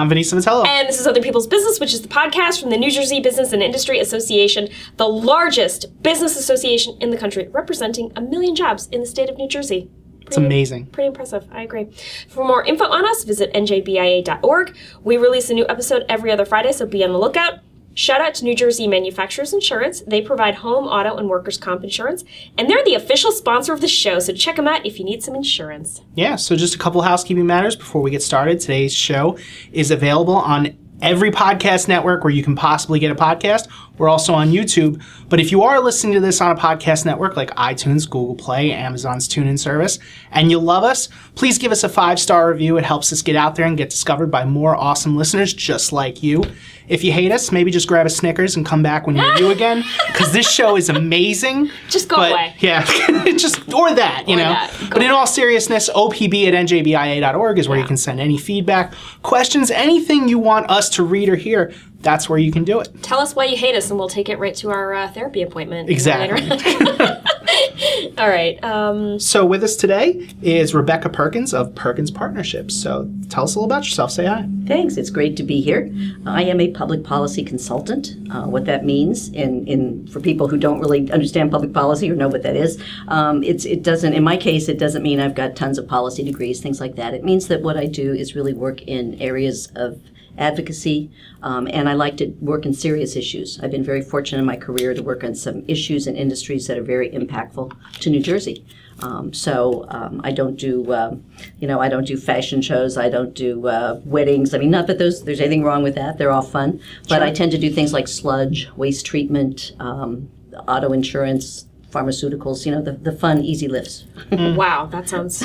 I'm Vanessa Vitello. And this is Other People's Business, which is the podcast from the New Jersey Business and Industry Association, the largest business association in the country, representing a million jobs in the state of New Jersey. it's amazing. Pretty impressive. I agree. For more info on us, visit njbia.org. We release a new episode every other Friday, so be on the lookout. Shout out to New Jersey Manufacturers Insurance. They provide home, auto, and workers' comp insurance, and they're the official sponsor of the show, so check them out if you need some insurance. Yeah, so just a couple housekeeping matters before we get started. Today's show is available on every podcast network where you can possibly get a podcast. We're also on YouTube. But if you are listening to this on a podcast network like iTunes, Google Play, Amazon's TuneIn service, and you love us, please give us a five star review. It helps us get out there and get discovered by more awesome listeners just like you. If you hate us, maybe just grab a Snickers and come back when you review again, because this show is amazing. Just go but, away. Yeah, just or that, you Or know. that. But in all seriousness, opb at njbia.org is where you can send any feedback, questions, anything you want us to read or hear. That's where you can do it. Tell us why you hate us, and we'll take it right to our uh, therapy appointment. Exactly. All right. Um, So with us today is Rebecca Perkins of Perkins Partnerships. So tell us a little about yourself. Say hi. Thanks. It's great to be here. I am a public policy consultant. Uh, what that means, in, in for people who don't really understand public policy or know what that is, um, it's it doesn't. In my case, it doesn't mean I've got tons of policy degrees, things like that. It means that what I do is really work in areas of advocacy, um, and I like to work in serious issues. I've been very fortunate in my career to work on some issues and industries that are very impactful to New Jersey. Um, so um, I don't do, um, you know, I don't do fashion shows. I don't do uh, weddings. I mean, not that those, there's anything wrong with that. They're all fun. But I tend to do things like sludge, waste treatment, um, auto insurance, pharmaceuticals. You know, the, the fun, easy lifts. wow, that sounds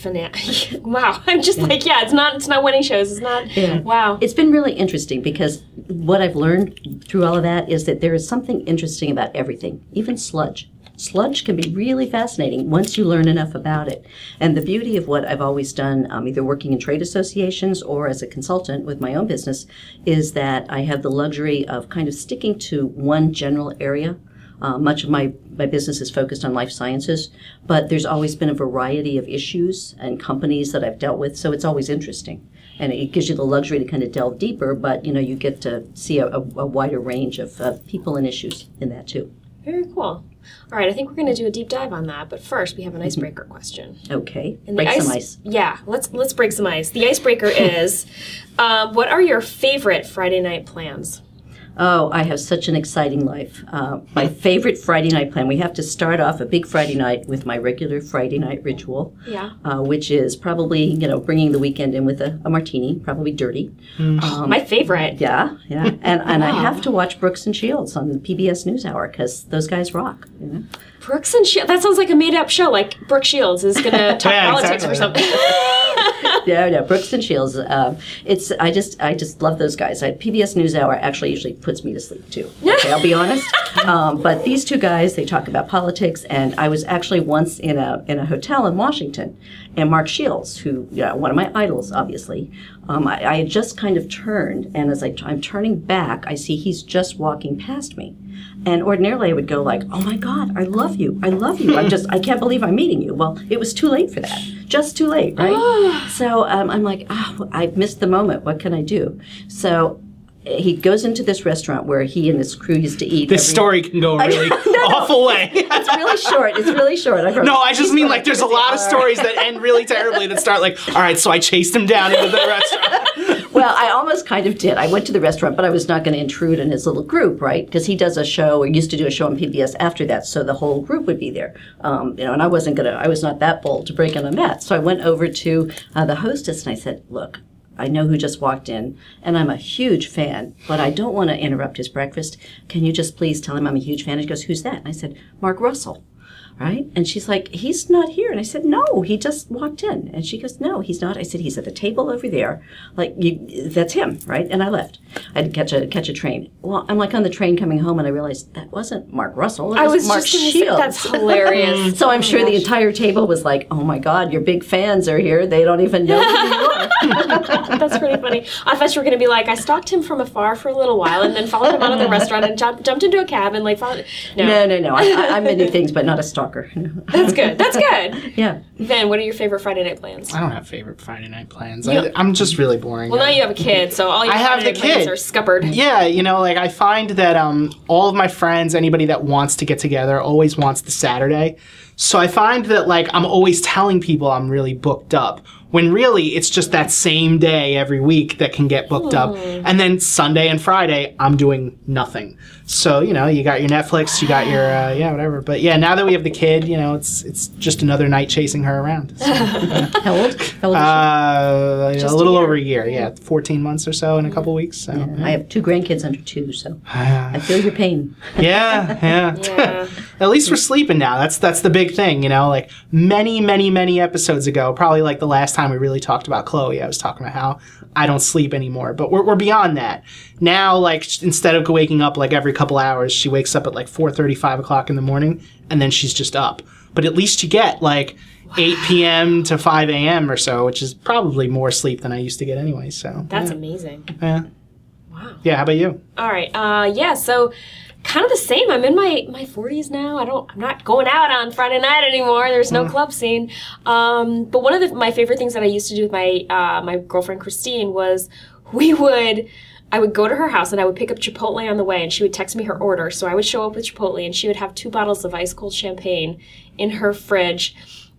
fanatic. wow, I'm just like, yeah, it's not. It's not winning shows. It's not. Yeah. Wow. It's been really interesting because what I've learned through all of that is that there is something interesting about everything, even sludge. Sludge can be really fascinating once you learn enough about it. And the beauty of what I've always done, um, either working in trade associations or as a consultant with my own business, is that I have the luxury of kind of sticking to one general area. Uh, much of my, my business is focused on life sciences, but there's always been a variety of issues and companies that I've dealt with, so it's always interesting. And it gives you the luxury to kind of delve deeper, but you know you get to see a, a, a wider range of uh, people and issues in that too. Very cool. All right, I think we're going to do a deep dive on that, but first we have an icebreaker question. Okay, And the break some ice. Yeah, let's let's break some ice. The icebreaker is, um, what are your favorite Friday night plans? Oh, I have such an exciting life. Uh, my favorite Friday night plan. We have to start off a big Friday night with my regular Friday night ritual. Yeah. Uh, which is probably you know bringing the weekend in with a, a martini, probably dirty. My favorite. Yeah, yeah, and and I have to watch Brooks and Shields on the PBS NewsHour because those guys rock. You know? Brooks and Shields. That sounds like a made-up show. Like Brooke Shields is going to talk Yeah, politics or something. yeah, yeah, Brooks and Shields. Um, it's I just I just love those guys. I, PBS NewsHour actually usually puts me to sleep too. Okay, I'll be honest. Um, but these two guys, they talk about politics, and I was actually once in a in a hotel in Washington, and Mark Shields, who you know, one of my idols, obviously. Um, I, I had just kind of turned, and as I, I'm turning back, I see he's just walking past me. And ordinarily I would go like, "Oh my God, I love you, I love you. I'm just, I can't believe I'm meeting you." Well, it was too late for that, just too late, right? so um, I'm like, "Oh, I've missed the moment. What can I do?" So he goes into this restaurant where he and his crew used to eat. This every- story can go really No, no. awful way. It's really short. It's really short. I No, I just mean like there's a lot of stories that end really terribly that start like, all right, so I chased him down into the restaurant. Well, I almost kind of did. I went to the restaurant, but I was not going to intrude in his little group, right? Because he does a show, or used to do a show on PBS after that, so the whole group would be there. Um, you know, and I wasn't going to. I was not that bold to break in on that. So I went over to uh, the hostess and I said, "Look." I know who just walked in, and I'm a huge fan, but I don't want to interrupt his breakfast. Can you just please tell him I'm a huge fan? And he goes, Who's that? And I said, Mark Russell. Right? And she's like, he's not here. And I said, no, he just walked in. And she goes, no, he's not. I said, he's at the table over there. Like, you, that's him, right? And I left. I had to catch a catch a train. Well, I'm like on the train coming home, and I realized that wasn't Mark Russell. It I was, was Mark just gonna say, that's hilarious. So I'm sure the entire table was like, "Oh my God, your big fans are here. They don't even know who you are." That's pretty funny. I thought you were going to be like, I stalked him from afar for a little while and then followed him out of the restaurant and jumped, jumped into a cab and like followed. No. No, no, no. I, I, I'm many things, but not a stalker. Stalker. That's good. That's good. yeah. Then, what are your favorite Friday night plans? I don't have favorite Friday night plans. I, I'm just really boring. Well, now you have a kid, so all your I have Friday the night plans kid. are scuppered. Yeah, you know, like I find that um, all of my friends, anybody that wants to get together, always wants the Saturday. So I find that like I'm always telling people I'm really booked up when really it's just that same day every week that can get booked up. And then Sunday and Friday I'm doing nothing. So you know, you got your Netflix, you got your uh, yeah whatever. But yeah, now that we have the kid, you know, it's it's just another night chasing her around. So, How old? How old is uh, a a little year. over a year, yeah, 14 months or so in a couple weeks. So she? I have two grandkids under two, so I feel your pain. yeah, yeah. Yeah. At least we're sleeping now. That's that's the big thing, you know. Like many, many, many episodes ago, probably like the last time we really talked about Chloe, I was talking about how I don't sleep anymore. But we're, we're beyond that now. Like instead of waking up like every couple hours, she wakes up at like 4:30, 5 o'clock in the morning, and then she's just up. But at least you get like 8 p.m. to 5 a.m. or so, which is probably more sleep than I used to get anyway. So That's yeah. amazing. yeah. Wow. Yeah, how about you? All right. Uh, yeah. So, kind of the same. I'm in my my 40s now. I don't. I'm not going out on Friday night anymore. There's no club scene. Um, but one of the, my favorite things that I used to do with my uh, my girlfriend Christine was we would. I would go to her house and I would pick up Chipotle on the way, and she would text me her order. So I would show up with Chipotle, and she would have two bottles of ice cold champagne in her fridge,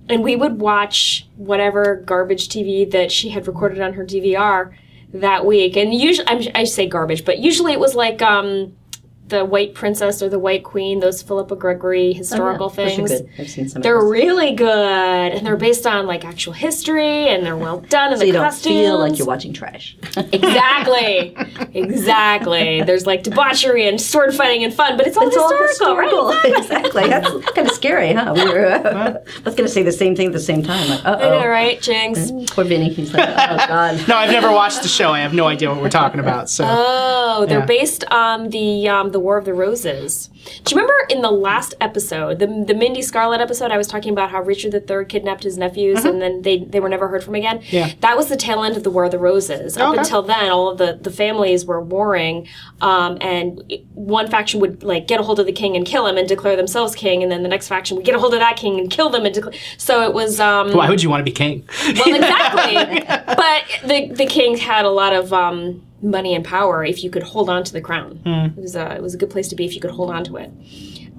and we would watch whatever garbage TV that she had recorded on her DVR that week. And usually, I'm, I say garbage, but usually it was like um, the White Princess or the White Queen, those Philippa Gregory historical Oh, yeah. Those are things. good. I've seen some. They're of those. really good, and they're based on like actual history, and they're well done, and so the you don't feel like you're watching trash. Exactly, exactly. There's like debauchery and sword fighting and fun, but it's all It's all historical, historical. right? exactly. That's kind of scary, huh? We were. Uh, I was going to say the same thing at the same time. Like, uh I oh. right, Jinx? Poor Vinny. He's like, oh god. No, I've never watched the show. I have no idea what we're talking about. So. Oh, they're Yeah. based on the um, the War of the Roses. Do you remember in the last episode, the the Mindy Scarlet episode? I was talking about how Richard III kidnapped his nephews, and then they they were never heard from again. Mm-hmm. Yeah. that was the tail end of the War of the Roses. Up Okay. until then, all of the the families were warring, um, and one faction would like get a hold of the king and kill him and declare themselves king, and then the next faction would get a hold of that king and kill them and declare. So it was. Um, Why would you want to be king? well, exactly. but the the king had a lot of um, money and power if you could hold on to the crown. It was a it was a good place to be if you could hold on to it.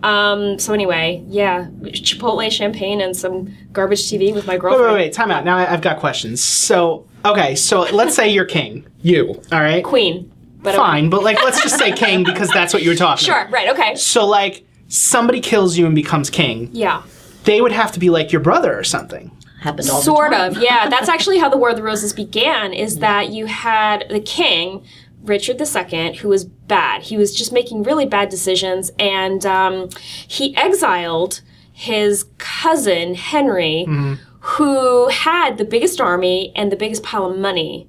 Um, so anyway, yeah, Chipotle champagne and some garbage TV with my girlfriend. wait, wait. wait, Time out. Now I- I've got questions. So, okay, so let's say you're king. You, all right? Queen, but Fine, but like, let's just say king because that's what you were talking about. Sure, right, okay. So, like, somebody kills you and becomes king. Yeah. They would have to be like your brother or something. Happened all Sort the time. of, yeah. That's actually how the War of the Roses began. Is that you had the king, Richard II, who was bad. He was just making really bad decisions, and um, he exiled his cousin Henry, who had the biggest army and the biggest pile of money.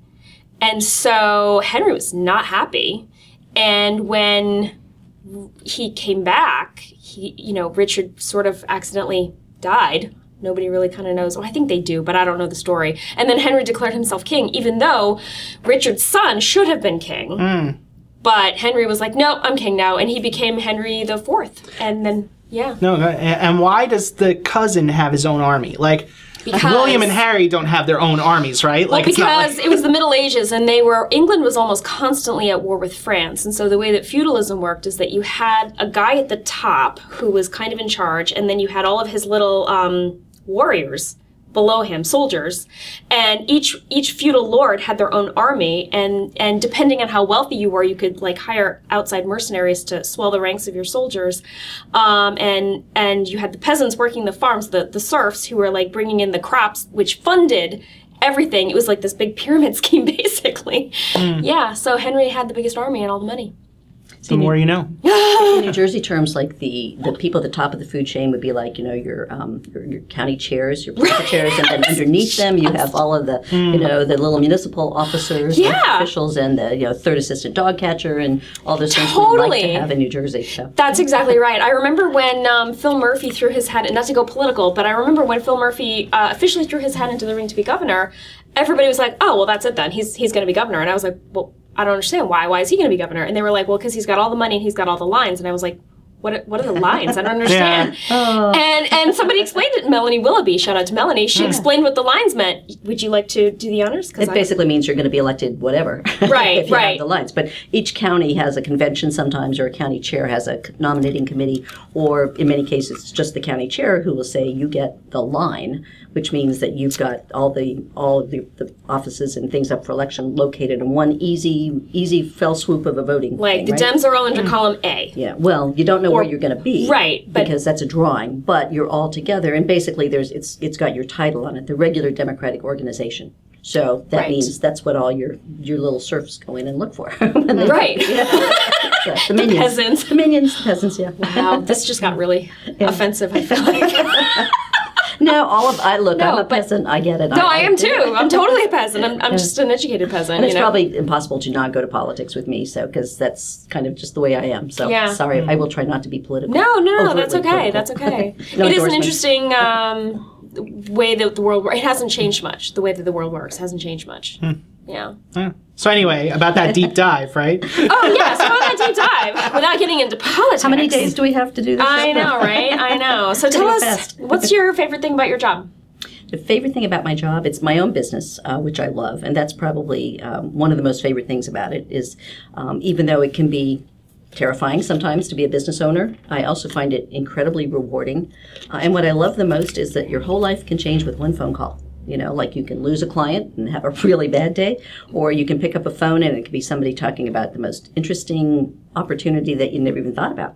And so Henry was not happy. And when he came back, he, you know, Richard sort of accidentally died. Nobody really kind of knows. Well, I think they do, but I don't know the story. And then Henry declared himself king, even though Richard's son should have been king. But Henry was like, "No, I'm king now," and he became Henry the Fourth. And then, yeah, No, and why does the cousin have his own army? Like, Because- William and Harry don't have their own armies, right? Well, Like, it's not because like- it was the Middle Ages, and they were England was almost constantly at war with France, and so the way that feudalism worked is that you had a guy at the top who was kind of in charge, and then you had all of his little um, warriors below him, soldiers, and each each feudal lord had their own army, and and depending on how wealthy you were, you could like hire outside mercenaries to swell the ranks of your soldiers, um, and and you had the peasants working the farms, the the serfs who were like bringing in the crops, which funded everything. It was like this big pyramid scheme, basically. Yeah. So Henry had the biggest army and all the money. The more you know. In New Jersey terms, like the, the people at the top of the food chain would be like, you know, your um, your, your county chairs, your principal chairs, and then underneath them you have all of the, you know, the little municipal officers, and officials, and the you know third assistant dog catcher, and all those things we like to have in New Jersey. So That's exactly right. I remember when um, Phil Murphy threw his hat, not to go political, but I remember when Phil Murphy uh, officially threw his hat into the ring to be governor, everybody was like, oh, well, that's it then. He's, he's going to be governor. And I was like, well, I don't understand. Why? Why is he going to be governor? And they were like, well, because he's got all the money and he's got all the lines. And I was like, what are, what are the lines? I don't understand. Oh. And and somebody explained it. Melanie Willoughby, shout out to Melanie. She explained what the lines meant. Would you like to do the honors? It basically means you're going to be elected whatever. Right, if you right. Have the lines, but each county has a convention sometimes, or a county chair has a nominating committee, or in many cases, it's just the county chair who will say you get the line, which means that you've got all the all the, the offices and things up for election located in one easy easy fell swoop of a voting. like thing, the right? Dems are all under column A. Yeah, well, you don't know where you're going to be, right, because that's a drawing. But you're all together, and basically, there's it's it's got your title on it, the regular Democratic organization. So that Right. means that's what all your your little serfs go in and look for. They- Right. Yeah, the minions, peasants. the minions, the peasants. Yeah. Wow, this just got really offensive. I feel like. No, all of I look. I'm a but- peasant. I get it. no, I am too. I'm totally a peasant. I'm, I'm just an educated peasant. And it's you know? probably impossible to not go to politics with me, so because that's kind of just the way I am. So Yeah. sorry, I will try not to be political. No, no, overtly that's okay. political. That's okay. No it is an interesting um, way that the world. It hasn't changed much. The way that the world works hasn't changed much. Hmm. Yeah. Yeah. So anyway, about that deep dive, right? Oh yeah. So on that deep dive, without getting into politics. How many days do we have to do this? I know, right? I know. So tell us, what's your favorite thing about your job? The favorite thing about my job, it's my own business, uh, which I love, and that's probably um, one of the most favorite things about it. Is um, even though it can be terrifying sometimes to be a business owner, I also find it incredibly rewarding. Uh, and what I love the most is that your whole life can change with one phone call. You know, like you can lose a client and have a really bad day, or you can pick up a phone and it could be somebody talking about the most interesting opportunity that you never even thought about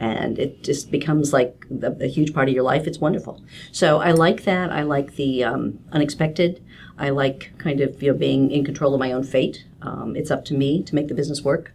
and it just becomes like a, a huge part of your life. It's wonderful. So I like that. I like the um, unexpected. I like kind of you know being in control of my own fate. Um, it's up to me to make the business work.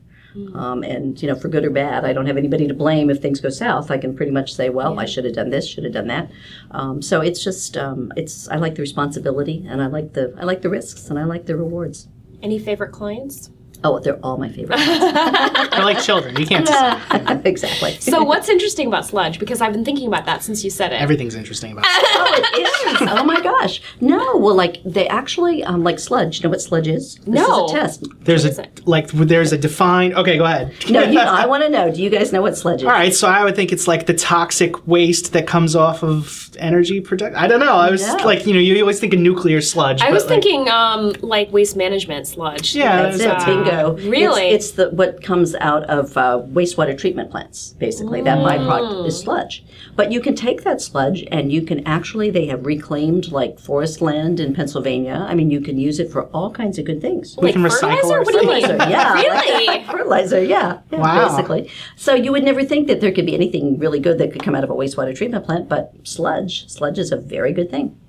Um, and you know, for good or bad, I don't have anybody to blame if things go south. I can pretty much say, "Well, I should have done this, should have done that." Um, so it's just, um, it's. I like the responsibility, and I like the, I like the risks, and I like the rewards. Any favorite clients? Oh, they're all my favorite. They're like children. You can't. exactly. So what's interesting about sludge? Because I've been thinking about that since you said it. Everything's interesting about. Oh, it is. Oh my gosh. No, well, like they actually um, like sludge. You know what sludge is? This No. is a test. There's is a it? like there's a defined. Okay, go ahead. No, you, I want to know. Do you guys know what sludge is? All right, so I would think it's like the toxic waste that comes off of energy production. I don't know. I was No. like, you know, you always think of nuclear sludge. I was like, thinking um, like waste management sludge. Yeah, That's it. There's, uh, Bingo. Really? It's, it's the what comes out of uh, wastewater treatment plants. Basically, that byproduct is sludge. But you can take that sludge and you can actually. They have reclaimed like forest land in Pennsylvania. I mean, you can use it for all kinds of good things. we can recycle fertilizer? What do you mean? Fertilizer, yeah. Really? Fertilizer, yeah. yeah, Wow. Basically. So you would never think that there could be anything really good that could come out of a wastewater treatment plant, but sludge, sludge is a very good thing.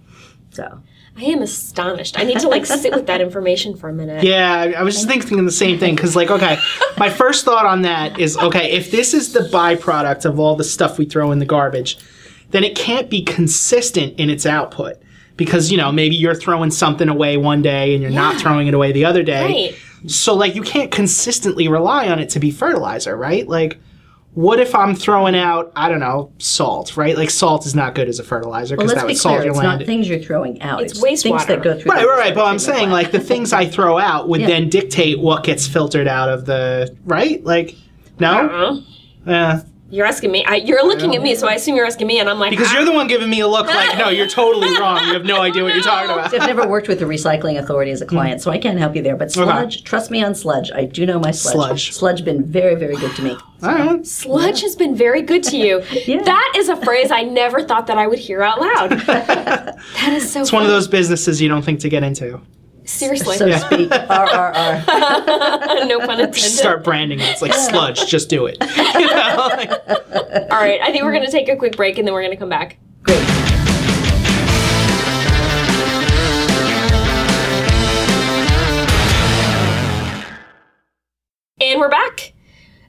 So I am astonished. I need to like sit with that information for a minute. Yeah, I was just thinking the same thing because, like, okay, my first thought on that is okay, if this is the byproduct of all the stuff we throw in the garbage, then it can't be consistent in its output because, you know, maybe you're throwing something away one day and you're not throwing it away the other day. Right. So, like, you can't consistently rely on it to be fertilizer, right? Like, what if I'm throwing out, I don't know, salt, right? Like, salt is not good as a fertilizer well, because let's that be would salt clear. your It's land. not things you're throwing out. It's things wastewater. that go through. Right, the right, right. But I'm saying, like, the things I throw out would Yeah. then dictate what gets filtered out of the. Right? Like, no? Uh-huh. Yeah. You're asking me. I, you're looking at me, so I assume you're asking me, and I'm like, Because ah. you're the one giving me a look like, no, you're totally wrong. You have no idea what you're talking about. I've never worked with the recycling authority as a client, so I can't help you there. But sludge, trust me on sludge. I do know my sludge. Sludge. Sludge been very, very good to me. All right. Sludge has been very good to you. Yeah. That is a phrase I never thought that I would hear out loud. that is so. It's one of those businesses you don't think to get into. Seriously, So to speak. R R R. no pun intended. Start branding it. It's like sludge. Just do it. You know, like- All right, I think we're gonna take a quick break, and then we're gonna come back. Great. And we're back.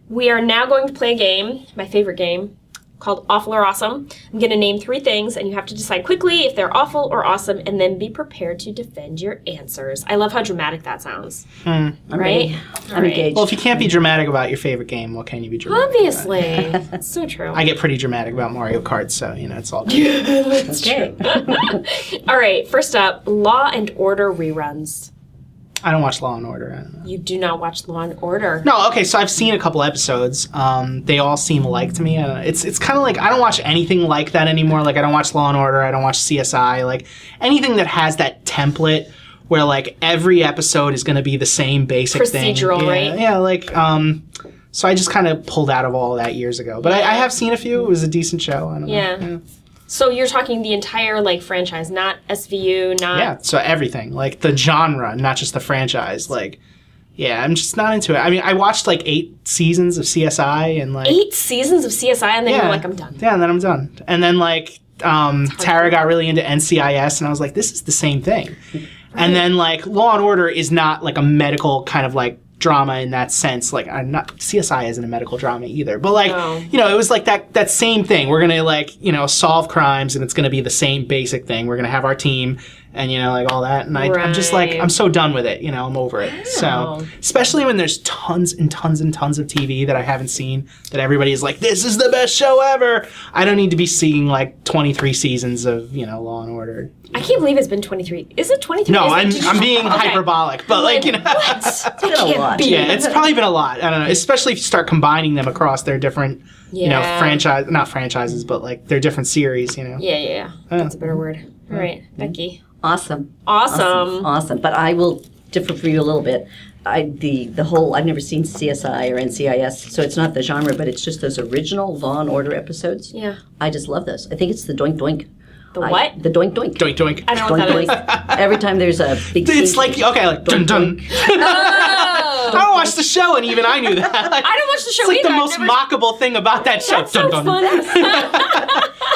We are now going to play a game, my favorite game, called Awful or Awesome. I'm going to name three things, and you have to decide quickly if they're awful or awesome, and then be prepared to defend your answers. I love how dramatic that sounds. Hmm, I'm Right? ready. I'm Right. engaged. well, if you can't be dramatic about your favorite game, what can you be dramatic? Obviously. That's so true. I get pretty dramatic about Mario Kart, so you know it's all good. okay. All right, first up Law and Order reruns. I don't watch Law and Order. I don't know. You do not watch Law and Order. No, okay, so I've seen a couple episodes. Um, they all seem alike to me. I. It's it's kind of like I don't watch anything like that anymore. Like I don't watch Law and Order. I don't watch CSI. Like anything that has that template where like every episode is going to be the same basic thing. Procedural, yeah, right? Yeah, like um. So I just kind of pulled out of all that years ago. But I, I have seen a few. It was a decent show. I don't Yeah. So you're talking the entire like franchise, not SVU, not Yeah, so everything, like the genre, not just the franchise. Like, yeah, I'm just not into it. I mean, I watched like eight seasons of CSI and like eight seasons of CSI, and then yeah, you're like, I'm done. Yeah, and then I'm done. And then like um, Tara got really into NCIS, and I was like, this is the same thing. And then like Law and Order is not like a medical kind of like drama in that sense. Like I'm not CSI isn't a medical drama either. But like No. you know, it was like that that same thing. We're gonna like you know solve crimes, and it's gonna be the same basic thing. We're gonna have our team. And you know, like all that, and I, I'm just like, I'm so done with it. You know, I'm over it. So, especially when there's tons and tons and tons of TV that I haven't seen that everybody is like, this is the best show ever. I don't need to be seeing like 23 seasons of, you know, Law and Order. I can't believe it's been 23. Is it 23? No, Is I'm, did you- I'm being Okay. hyperbolic, but like, you know. What? It's been a Can't lot. be. Yeah, it's probably been a lot. I don't know, especially if you start combining them across their different, you know, franchise, not franchises, but like their different series, you know. Yeah, yeah, yeah. That's a better word. All right, Becky. Awesome. Awesome. Awesome. But I will differ for you a little bit. I the the whole I've never seen CSI or NCIS, so it's not the genre, but it's just those original Law and Order episodes. Yeah. I just love those. I think it's the doink doink. The I- what? the doink doink. Doink doink. I don't know what Doink that is. doink. Every time there's a big. It's scene- like okay, like dun dun. Oh! I don't watch the show, and even I knew that. Like, I don't watch the show It's like either. the most never- mockable thing about that show. That sounds fun.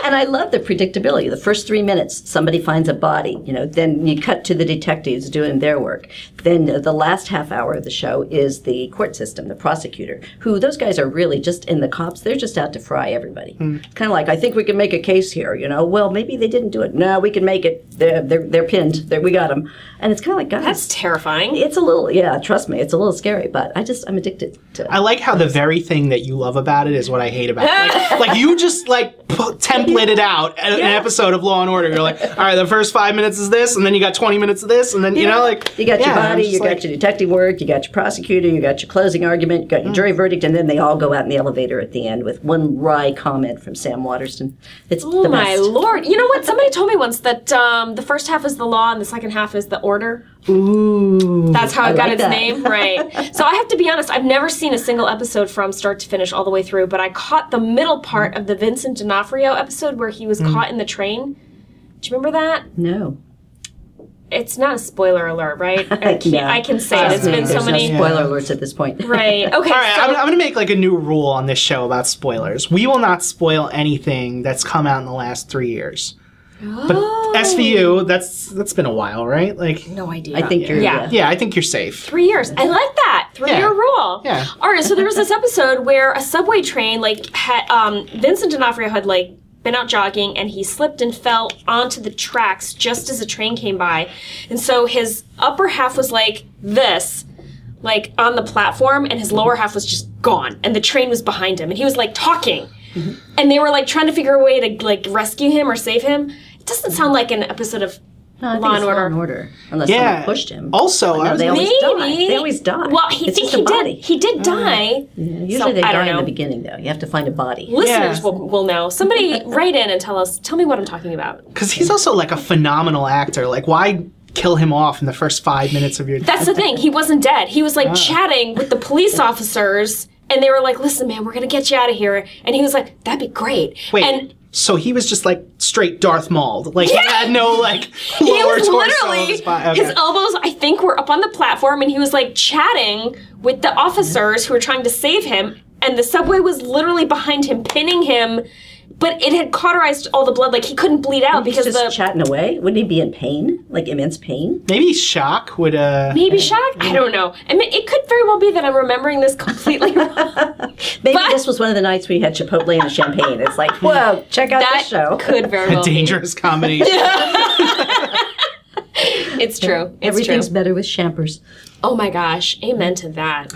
And I love the predictability. The first three minutes, somebody finds a body. You know, then you cut to the detectives doing their work. Then uh, the last half hour of the show is the court system, the prosecutor, who those guys are really just in the cops. They're just out to fry everybody. It's kind of like I think we can make a case here. You know, well maybe they didn't do it. No, we can make it. They're they're, they're pinned. They're, we got them. And it's kind of like guys. That's terrifying. it's a little yeah. Trust me, it's a little scary. But I just I'm addicted to. I like how the very thing that you love about it is what I hate about it. Like, like you just like p- templated out a- an episode of Law and Order. You're like, all right, the first five minutes is this, and then you got 20 minutes of this, and then you know, like You got yeah, your body, you like- got your detective work, you got your prosecutor, you got your closing argument, you got your jury verdict, and then they all go out in the elevator at the end with one wry comment from Sam Waterston. It's Oh the my lord! You know what? Somebody told me once that um, the first half is the law and the second half is the order. Ooh. That's how it got like its that. name, right? so I have to be honest. I've never seen a single episode from start to finish all the way through, but I caught the middle part of the Vincent D'Onofrio episode where he was Hmm. caught in the train. Do you remember that? No. It's not a spoiler alert, right? I can, No. I can say it. It's been so There's no many. spoiler alerts at this point. Right. Okay. All right, so I'm, I'm going to make like a new rule on this show about spoilers. We will not spoil anything that's come out in the last three years. But Oh. SVU, that's that's been a while, right? Like, no idea. I think you're Yeah. yeah. yeah, I think you're safe. Three years. I like that three Yeah. year rule. Yeah. All right. So there was this episode where a subway train, like, had um, Vincent D'Onofrio had like been out jogging and he slipped and fell onto the tracks just as a train came by, and so his upper half was like this. Like on the platform, and his lower half was just gone, and the train was behind him, and he was like talking, and they were like trying to figure a way to like rescue him or save him. It doesn't sound like an episode of No, I think Law it's and Order. Law and Order. Unless Yeah. someone pushed him. Also, I no, was they always Maybe die. They always die. Well, he it's think he body. did. He did die. Usually So, they I die don't in the beginning, though. You have to find a body. Listeners Yeah. will, will know. Somebody write in and tell us. Tell me what I'm talking about. because he's also like a phenomenal actor. Like, why kill him off in the first five minutes of your? That's the thing. He wasn't dead. He was like Ah. chatting with the police officers, and they were like, "Listen, man, we're gonna get you out of here." And he was like, "That'd be great." Wait, And so he was just like straight Darth Maul. Like he had no like he lower was torso. literally his his elbows. I think were up on the platform, and he was like chatting with the officers who were trying to save him. And the subway was literally behind him, pinning him. But it had cauterized all the blood. Like he couldn't bleed out because just the chatting away. Wouldn't he be in pain? Like immense pain? Maybe shock would uh. Maybe shock? I don't know. I mean, it could very well be that I'm remembering this completely wrong. Maybe But- this was one of the nights we had Chipotle and champagne. It's like, whoa, check out that this show. could very well A dangerous comedy. be. It's true. It's Everything's true. better with champers. Oh my gosh. Amen to that.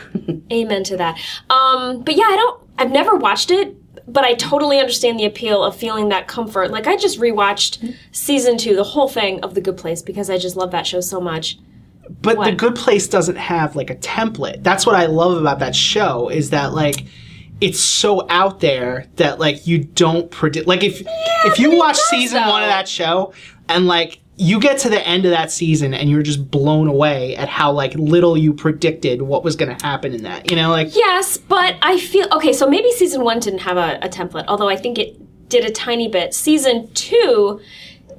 Amen to that. Um, but yeah, I don't. I've never watched it, but I totally understand the appeal of feeling that comfort. Like I just rewatched season two, the whole thing of The Good Place, because I just love that show so much. But the good place doesn't have like a template that's what i love about that show is that like it's so out there that like you don't predict like if if you watch season one of that show and like you get to the end of that season and you're just blown away at how like little you predicted what was going to happen in that you know like Yes, but I feel okay. So maybe season one didn't have a, a template, although I think it did a tiny bit. Season two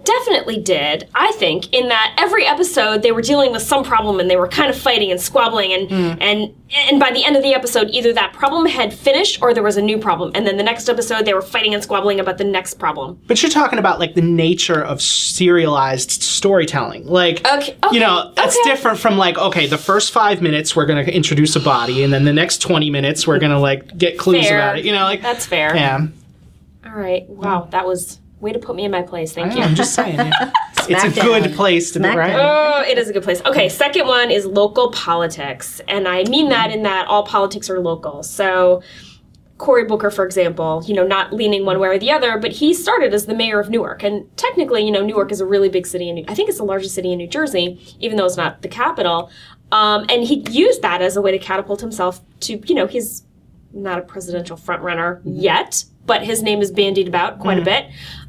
definitely did. I think in that every episode they were dealing with some problem and they were kind of fighting and squabbling, and hmm. and and by the end of the episode, either that problem had finished or there was a new problem, and then the next episode they were fighting and squabbling about the next problem. But you're talking about like the nature of serialized storytelling. Like, Okay, you know, that's okay. different from like, okay, the first five minutes we're going to introduce a body, and then the next 20 minutes we're going to like get clues Fair. about it. You know, like, That's fair. yeah. All right. Wow, that was way to put me in my place. Thank you. I'm just saying. yeah. it's a Smackdown. good place to be, right? Smackdown. Oh, it is a good place. Okay, second one is local politics. And I mean that in that all politics are local. So Cory Booker, for example, you know, not leaning one way or the other, but he started as the mayor of Newark. And technically, you know, Newark is a really big city. In New- I think it's the largest city in New Jersey, even though it's not the capital. Um, and he used that as a way to catapult himself to, you know, he's not a presidential frontrunner yet, but his name is bandied about quite a bit.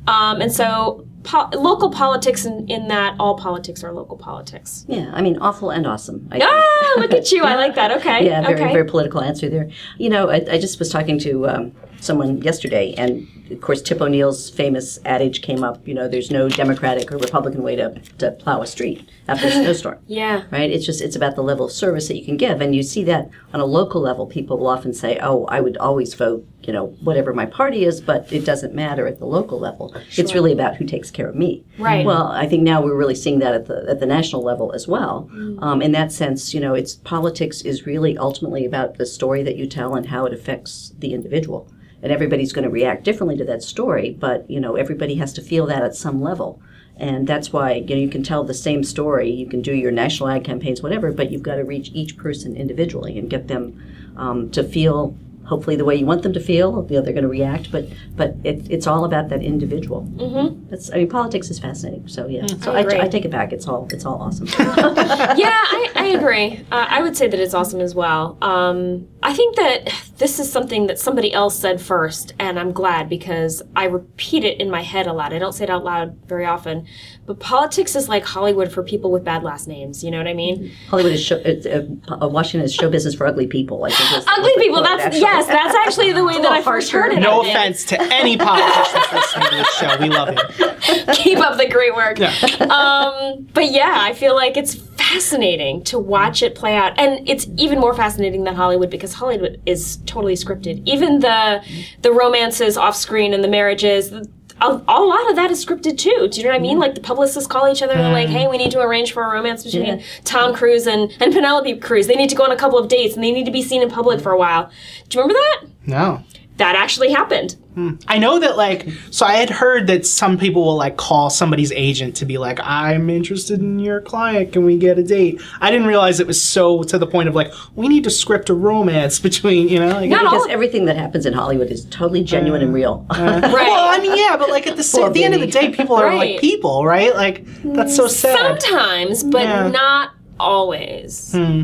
Um, and so po- local politics in, in that all politics are local politics. Yeah, I mean, awful and awesome. I. Ah, look at you. I like that. Okay. Yeah, very okay. very political answer there. You know, I, I just was talking to um, someone yesterday, and of course, Tip O'Neill's famous adage came up. You know, there's no Democratic or Republican way to, to plow a street after a snowstorm. yeah. Right? It's just it's about the level of service that you can give, and you see that on a local level. People will often say, "Oh, I would always vote." You know, whatever my party is, but it doesn't matter at the local level. It's really about who takes care of me. Right. Well, I think now we're really seeing that at the at the national level as well. Um, in that sense, you know, it's politics is really ultimately about the story that you tell and how it affects the individual. And everybody's going to react differently to that story, but you know, everybody has to feel that at some level. And that's why you know you can tell the same story. You can do your national ad campaigns, whatever, but you've got to reach each person individually and get them um, to feel hopefully the way you want them to feel. You know, they're going to react, but but it, it's all about that individual. Mm-hmm. That's I mean, politics is fascinating. So yeah, so I I. I take it back. It's all it's all awesome. yeah, I, I agree. Uh, I would say that it's awesome as well. Um, I think that this is something that somebody else said first, and I'm glad because I repeat it in my head a lot. I don't say it out loud very often, but politics is like Hollywood for people with bad last names. You know what I mean? Hollywood is show, it's, uh, uh, Washington is show business for ugly people. I think. was- Ugly was people. That's actually. yes. That's actually the way that I first heard it. No I think. offense to any politicians listening to this show. We love you. keep up the great work. um, but yeah, I feel like it's fascinating to watch it play out, and it's even more fascinating than Hollywood because Hollywood is totally scripted. Even the the romances off screen and the marriages. A, a lot of that is scripted too. Do you know what I mean? Like the publicists call each other and they're like, "Hey, we need to arrange for a romance between Yeah. Tom Cruise and, and Penelope Cruz. They need to go on a couple of dates and they need to be seen in public for a while." Do you remember that? No. That actually happened. Hmm. I know that like so I had heard that some people will like call somebody's agent to be like I'm interested in your client can we get a date I didn't realize it was so to the point of like we need to script a romance between you know like Not all Because everything that happens in Hollywood is totally genuine and uh, real. Right. Uh. well I mean yeah but like at the sa- at the end of the day people are Right. like people right like that's so sad Sometimes, but Yeah. not always. Hmm.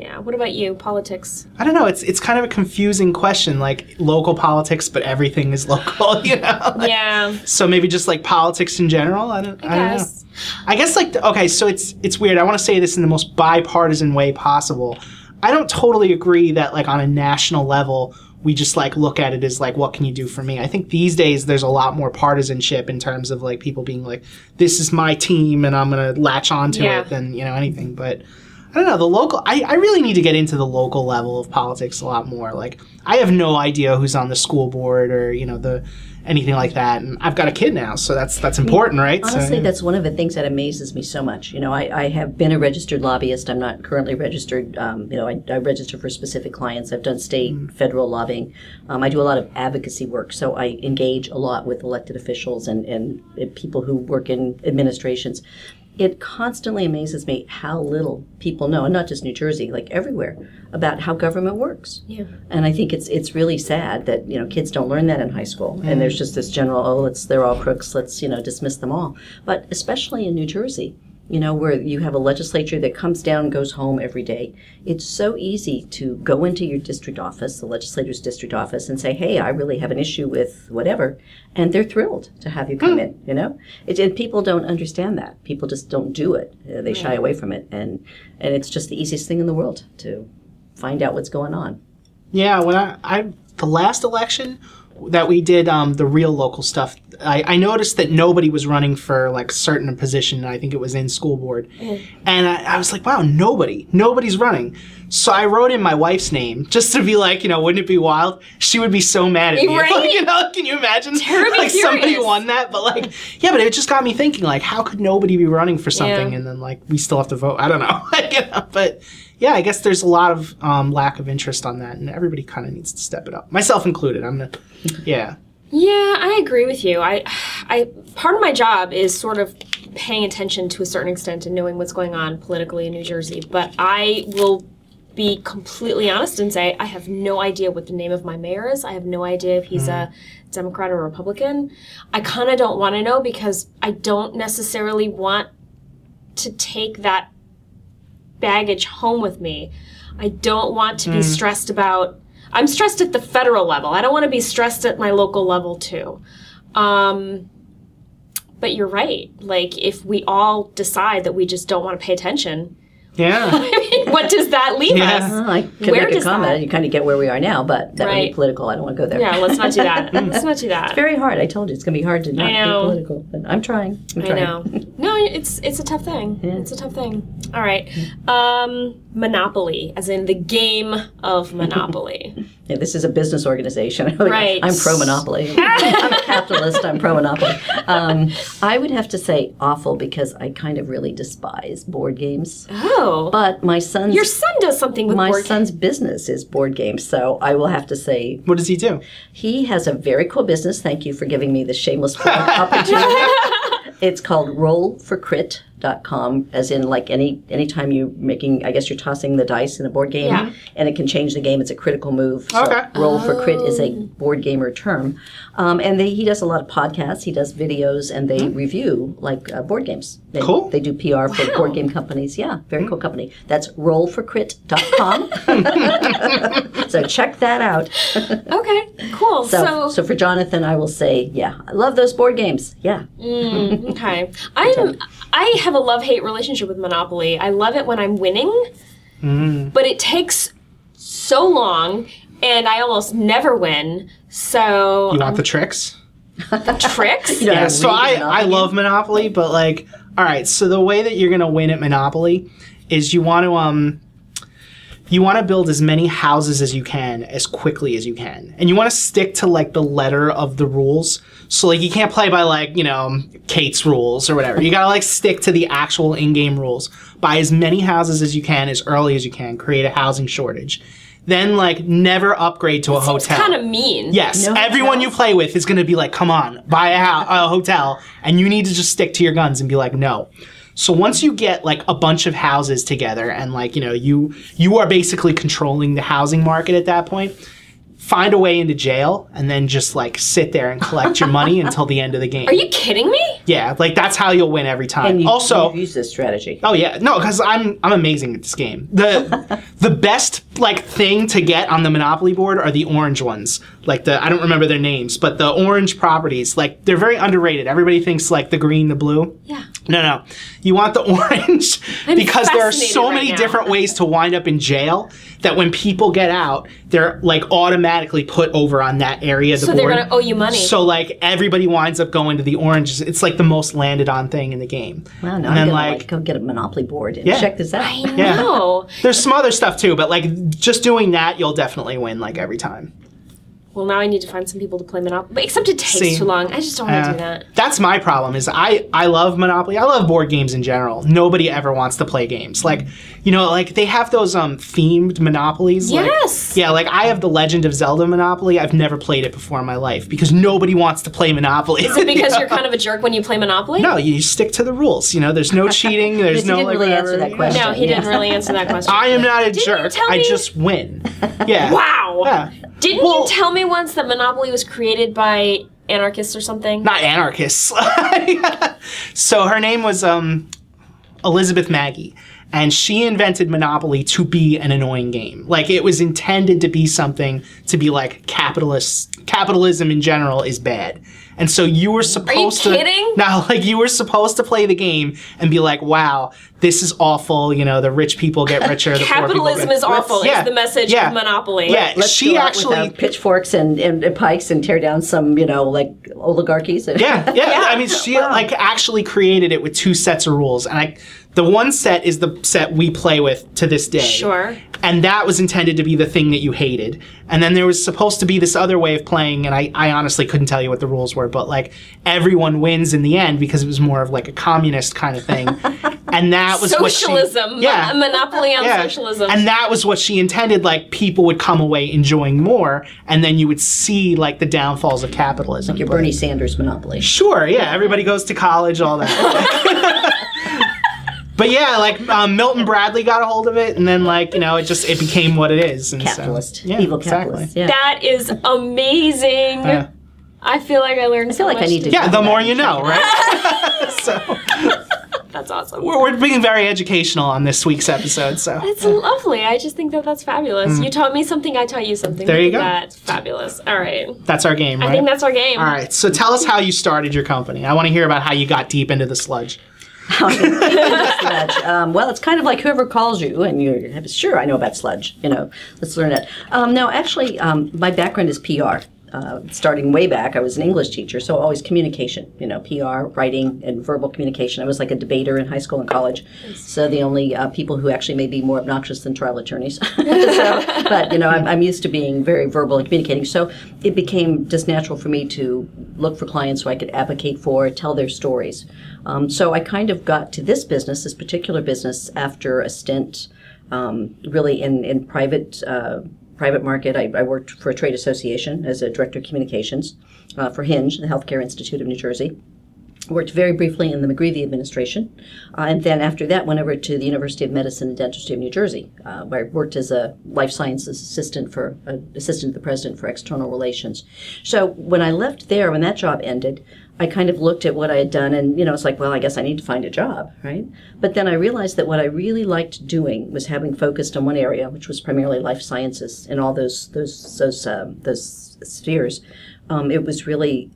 Yeah. What about you? Politics. I don't know it's it's kind of a confusing question like local politics but everything is local you know Like, Yeah. so maybe just like politics in general I don't I, don't know guess. I guess like okay, so it's it's weird. I want to say this in the most bipartisan way possible. I don't totally agree that like on a national level we just like look at it as like what can you do for me? I think these days there's a lot more partisanship in terms of like people being like this is my team and I'm going to latch onto Yeah. it than, you know, anything, but I don't know, the local I, I really need to get into the local level of politics a lot more. Like I have no idea who's on the school board or, you know, the anything like that. And I've got a kid now, so that's that's important, right? So, Honestly, yeah. that's one of the things that amazes me so much. You know, I, I have been a registered lobbyist. I'm not currently registered. Um, you know, I, I register for specific clients. I've done state, federal lobbying. Um, I do a lot of advocacy work, so I engage a lot with elected officials and, and, and people who work in administrations. It constantly amazes me how little people know, and not just New Jersey, like everywhere, about how government works. Yeah. And I think it's it's really sad that you know kids don't learn that in high school, and there's just this general oh let's they're all crooks let's you know dismiss them all. But especially in New Jersey, you know, where you have a legislature that comes down and goes home every day. It's so easy to go into your district office, the legislator's district office, and say, hey, I really have an issue with whatever. And they're thrilled to have you come in, you know? It, and people don't understand that. People just don't do it. Uh, they shy away from it. And, and it's just the easiest thing in the world to find out what's going on. Yeah, when I, I the last election that we did um, the real local stuff, I, I noticed that nobody was running for like certain position. I think it was in school board, and I, I was like, wow, nobody, nobody's running. So I wrote in my wife's name just to be like, you know, wouldn't it be wild? She would be so mad at me. Right? you know, can you imagine? Terribly like somebody won that, but like, yeah, but it just got me thinking, like, how could nobody be running for something Yeah. and then like we still have to vote? I don't know, you know, but yeah, I guess there's a lot of um, lack of interest on that, and everybody kind of needs to step it up, myself included. I'm gonna, yeah, Yeah, I agree with you. I, I part of my job is sort of paying attention to a certain extent and knowing what's going on politically in New Jersey. But I will be completely honest and say I have no idea what the name of my mayor is. I have no idea if he's a Democrat or Republican. I kind of don't want to know because I don't necessarily want to take that baggage home with me. I don't want to be stressed about. I'm stressed at the federal level. I don't want to be stressed at my local level too. Um, but you're right. Like if we all decide that we just don't want to pay attention, yeah, I mean, what does that leave Yeah. us? Well, I can Where make a does comment. that- You kind of get where we are now, but that would be political. I don't want to go there. Yeah, let's not do that. let's not do that. It's very hard. I told you it's going to be hard to not be political, but I'm trying. I'm I know. No, it's it's a tough thing. It's a tough thing. All right. Um, Monopoly, as in the game of Monopoly. Yeah, this is a business organization. Right. I'm pro monopoly. I'm a capitalist. I'm pro monopoly. Um, I would have to say awful because I kind of really despise board games. oh, But my son's your son does something with my board son's business is board games, so I will have to say what does he do? he has a very cool business. Thank you for giving me the shameless opportunity. it's called rollforcrit.com as in like any anytime you're making I guess you're tossing the dice in a board game Yeah. and it can change the game. It's a critical move. So Okay. roll for crit is a board gamer term. Um, and they, he does a lot of podcasts, he does videos and they review like uh, board games. They, Cool. They do PR for board game companies. Yeah, very cool company. That's rollforcrit.com. so check that out. Okay, cool. So, So, so for Jonathan, I will say, yeah, I love those board games. Yeah, okay, I'm I have a love hate relationship with Monopoly. I love it when I'm winning, but it takes so long, and I almost never win. So You want the tricks? The tricks. know, Yeah, so I, Monopoly I love Monopoly, but like, all right, so the way that you're gonna win at Monopoly is you want to um, you want to build as many houses as you can as quickly as you can, and you want to stick to like the letter of the rules. So like, you can't play by like you know Kate's rules or whatever. You gotta like stick to the actual in-game rules. Buy as many houses as you can as early as you can. Create a housing shortage. Then like never upgrade to a hotel. That's Kind of mean. Yes, No everyone you play with is going to be like, "Come on, buy a, ho- a hotel," and you need to just stick to your guns and be like, "No." So once you get like a bunch of houses together, and like you know, you you are basically controlling the housing market at that point. Find a way into jail, and then just like sit there and collect your money until the end of the game. Are you kidding me? yeah, like that's how you'll win every time. and you, also, you've used this strategy. Oh yeah, no, because I'm I'm amazing at this game. The the best like thing to get on the Monopoly board are the orange ones. Like the I don't remember their names, but the orange properties. Like they're very underrated. Everybody thinks like the green, the blue. Yeah. No, no, you want the orange because there are so right many now. different ways to wind up in jail that when people get out, they're like automatically put over on that area of the So board. they're gonna owe you money. So like everybody winds up going to the orange. It's like the most landed on thing in the game. Wow, now and I'm then gonna like like, go get a Monopoly board and Yeah. check this out. I Yeah. There's some other stuff too, but like just doing that, you'll definitely win like every time. Well, now I need to find some people to play Monopoly. Except it takes See. too long. I just don't want to Uh, do that. That's my problem. Is I I love Monopoly. I love board games in general. Nobody ever wants to play games. Like you know, like they have those um themed monopolies. like- Yes. yeah, like I have the Legend of Zelda Monopoly. I've never played it before in my life because nobody wants to play Monopoly. Is it because you're kind of a jerk when you play Monopoly? no, you stick to the rules. You know, there's no cheating. There's He no didn't like, really answer that question. No, he didn't really answer that question. I am not a you jerk. tell I just win. Yeah. wow. Yeah. Didn't Well- you tell me once that Monopoly was created by anarchists or something? not anarchists. so her name was um Elizabeth Magie, and she invented Monopoly to be an annoying game. Like it was intended to be something to be like capitalist. Capitalism in general is bad, and so you were supposed to. kidding? No, like you were supposed to play the game and be like, "Wow, this is awful." You know, the rich people get richer. The poor people Capitalism get- is awful. Yeah, is the message yeah. of Monopoly. Yeah, Let's she go out actually. with, uh, pitchforks and, and, and pikes and tear down some, you know, like oligarchies. Yeah, yeah. I mean, she like actually created it with two sets of rules, and I, the one set is the set we play with to this day. Sure. And that was intended to be the thing that you hated, and then there was supposed to be this other way of playing, and I, I honestly couldn't tell you what the rules were, but like everyone wins in the end because it was more of like a communist kind of thing, and that was what she- yeah. Mo- Monopoly on yeah. socialism. And that was what she intended. Like people would come away enjoying more, and then you would see like the downfalls of capitalism. Like Your Bernie Sanders monopoly. Sure, yeah, everybody goes to college, all that. but yeah, like um, Milton Bradley got a hold of it, and then like you know, it just it became what it is. And so- Capitalist. yeah, Evil exactly. capitalist. Yeah. that is amazing. Yeah. I feel like I learned I feel like I need to. Yeah, the Google more you and know, right? so That's awesome. we're, we're being very educational on this week's episode. So It's lovely. I just think that that's fabulous. You taught me something. I taught you something. Mm. There you go. That's fabulous. All right. that's our game, right? I think that's our game. all right. So tell us how you started your company. I want to hear about how you got deep into the sludge. sludge. Um, well, it's kind of like whoever calls you, and you're sure I know about sludge. You know, let's learn it. Um, no, actually, um, my background is PR. Uh, starting way back, I was an English teacher, so always communication. You know, PR, writing, and verbal communication. I was like a debater in high school and college. So the only uh, people who actually may be more obnoxious than trial attorneys. so, but you know, I'm, I'm used to being very verbal and communicating. So it became just natural for me to look for clients who I could advocate for, tell their stories. Um, so I kind of got to this business, this particular business, after a stint um, really in, in private uh, private market. I, I worked for a trade association as a director of communications uh, for HINJ, the Healthcare Institute of New Jersey. Worked very briefly in the McGreevey administration, uh, and then after that went over to the University of Medicine and Dentistry of New Jersey, uh, where I worked as a life sciences assistant for uh, assistant to the president for external relations. So when I left there, when that job ended, I kind of looked at what I had done, and you know, it's like, well, I guess I need to find a job, right? But then I realized that what I really liked doing was having focused on one area, which was primarily life sciences and all those those those um, those spheres. Um, it was really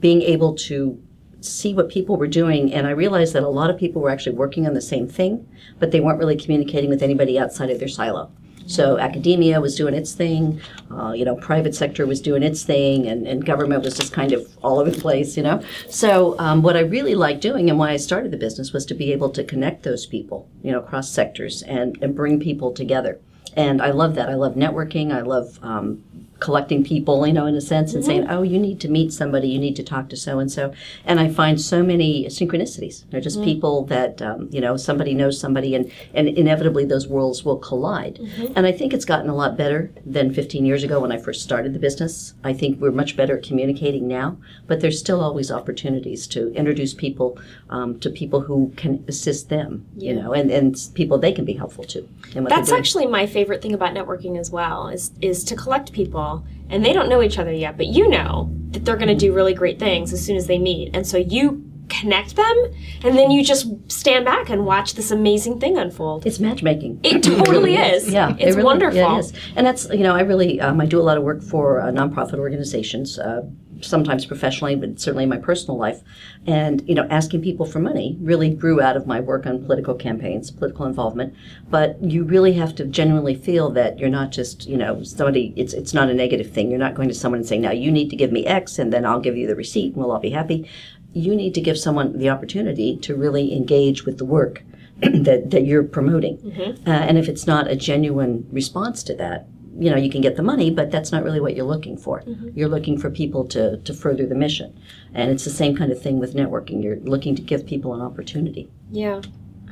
being able to see what people were doing, and I realized that a lot of people were actually working on the same thing, but they weren't really communicating with anybody outside of their silo. So academia was doing its thing, uh, you know, private sector was doing its thing, and, and government was just kind of all over the place, you know. So um, what I really liked doing and why I started the business was to be able to connect those people, you know, across sectors and, and bring people together. And I love that. I love networking. I love um, collecting people, you know, in a sense, and saying, "Oh, you need to meet somebody. You need to talk to so and so." And I find so many synchronicities. They're just people that um, you know somebody knows somebody, and and inevitably those worlds will collide. And I think it's gotten a lot better than 15 years ago when I first started the business. I think we're much better at communicating now, but there's still always opportunities to introduce people um, to people who can assist them, you know, and and people they can be helpful to. in what they're That's actually my favorite thing about networking as well is is to collect people and they don't know each other yet, but you know that they're going to do really great things as soon as they meet. And so you connect them and then you just stand back and watch this amazing thing unfold. It's matchmaking. It totally is. Yeah, it It's really- wonderful. Yeah, it is. And that's you know I really um, I do a lot of work for uh, nonprofit organizations. Uh, sometimes professionally, but certainly in my personal life, and you know, asking people for money really grew out of my work on political campaigns, political involvement. But you really have to genuinely feel that you're not just you know somebody. It's it's not a negative thing. You're not going to someone and saying, "Now you need to give me X, and then I'll give you the receipt, and we'll all be happy." You need to give someone the opportunity to really engage with the work that, that you're promoting. Uh, and if it's not a genuine response to that, you know, you can get the money, but that's not really what you're looking for. Mm-hmm. You're looking for people to, to further the mission. And it's the same kind of thing with networking. You're looking to give people an opportunity. Yeah,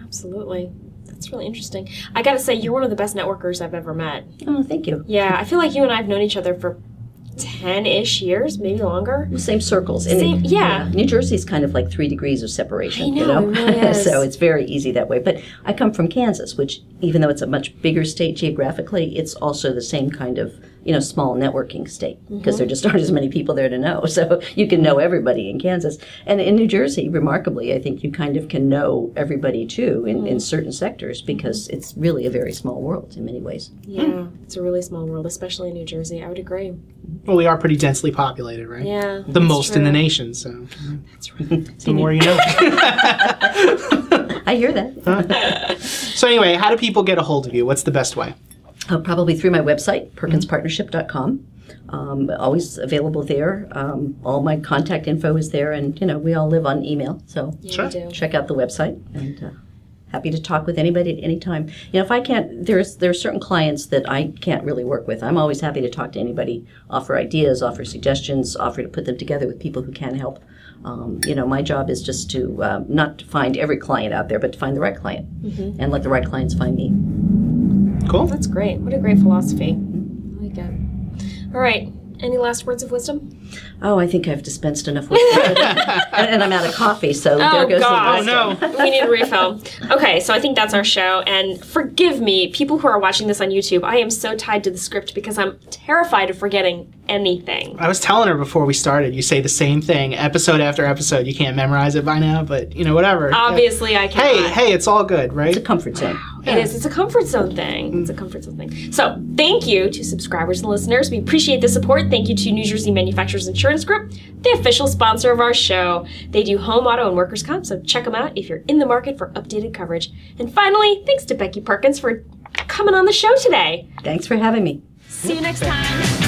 absolutely. That's really interesting. I got to say, you're one of the best networkers I've ever met. Oh, thank you. Yeah, I feel like you and I have known each other for 10 ish years, maybe longer. Same circles. And Same- yeah. New Jersey's kind of like three degrees of separation, I you know, know? it really so it's very easy that way. But I come from Kansas, which, even though it's a much bigger state geographically, it's also the same kind of you know, small networking state because there mm-hmm. just aren't as many people there to know. So you can know everybody in Kansas. And in New Jersey, remarkably, I think you kind of can know everybody too in, in mm-hmm. certain sectors because mm-hmm. it's really a very small world in many ways. Yeah, it's a really small world, especially in New Jersey. I would agree. Well, we are pretty densely populated, right? Yeah, The that's most in the nation, so That's right. the more you know. I hear that. so anyway, how do people get a hold of you? What's the best way? Uh, probably through my website, perkinspartnership.com. Um, always available there. Um, all my contact info is there, and you know we all live on email, so Yeah, Sure. check out the website. And uh, happy to talk with anybody at any time. You know, if I can't, there's there are certain clients that I can't really work with. I'm always happy to talk to anybody, offer ideas, offer suggestions, offer to put them together with people who can help. Um, you know, my job is just to um, not to find every client out there, but to find the right client, and let the right clients find me. Cool. That's great. What a great philosophy. I like it. All right. Any last words of wisdom? Oh, I think I've dispensed enough wisdom, and, and I'm out of coffee, so there Oh, goes God. the Oh wisdom. no. we need a refill. Okay, so I think that's our show. And forgive me, people who are watching this on YouTube, I am so tied to the script because I'm terrified of forgetting anything. I was telling her before we started, you say the same thing episode after episode. You can't memorize it by now, but you know, whatever. Obviously, I can. Hey, hey, it's all good, right? It's a right? comfort zone. It is. It's a comfort zone thing. It's a comfort zone thing. So, thank you to subscribers and listeners. We appreciate the support. Thank you to New Jersey Manufacturers Insurance Group, the official sponsor of our show. They do home, auto, and workers' comp, so check them out if you're in the market for updated coverage. And finally, thanks to Becky Perkins for coming on the show today. Thanks for having me. See you next time.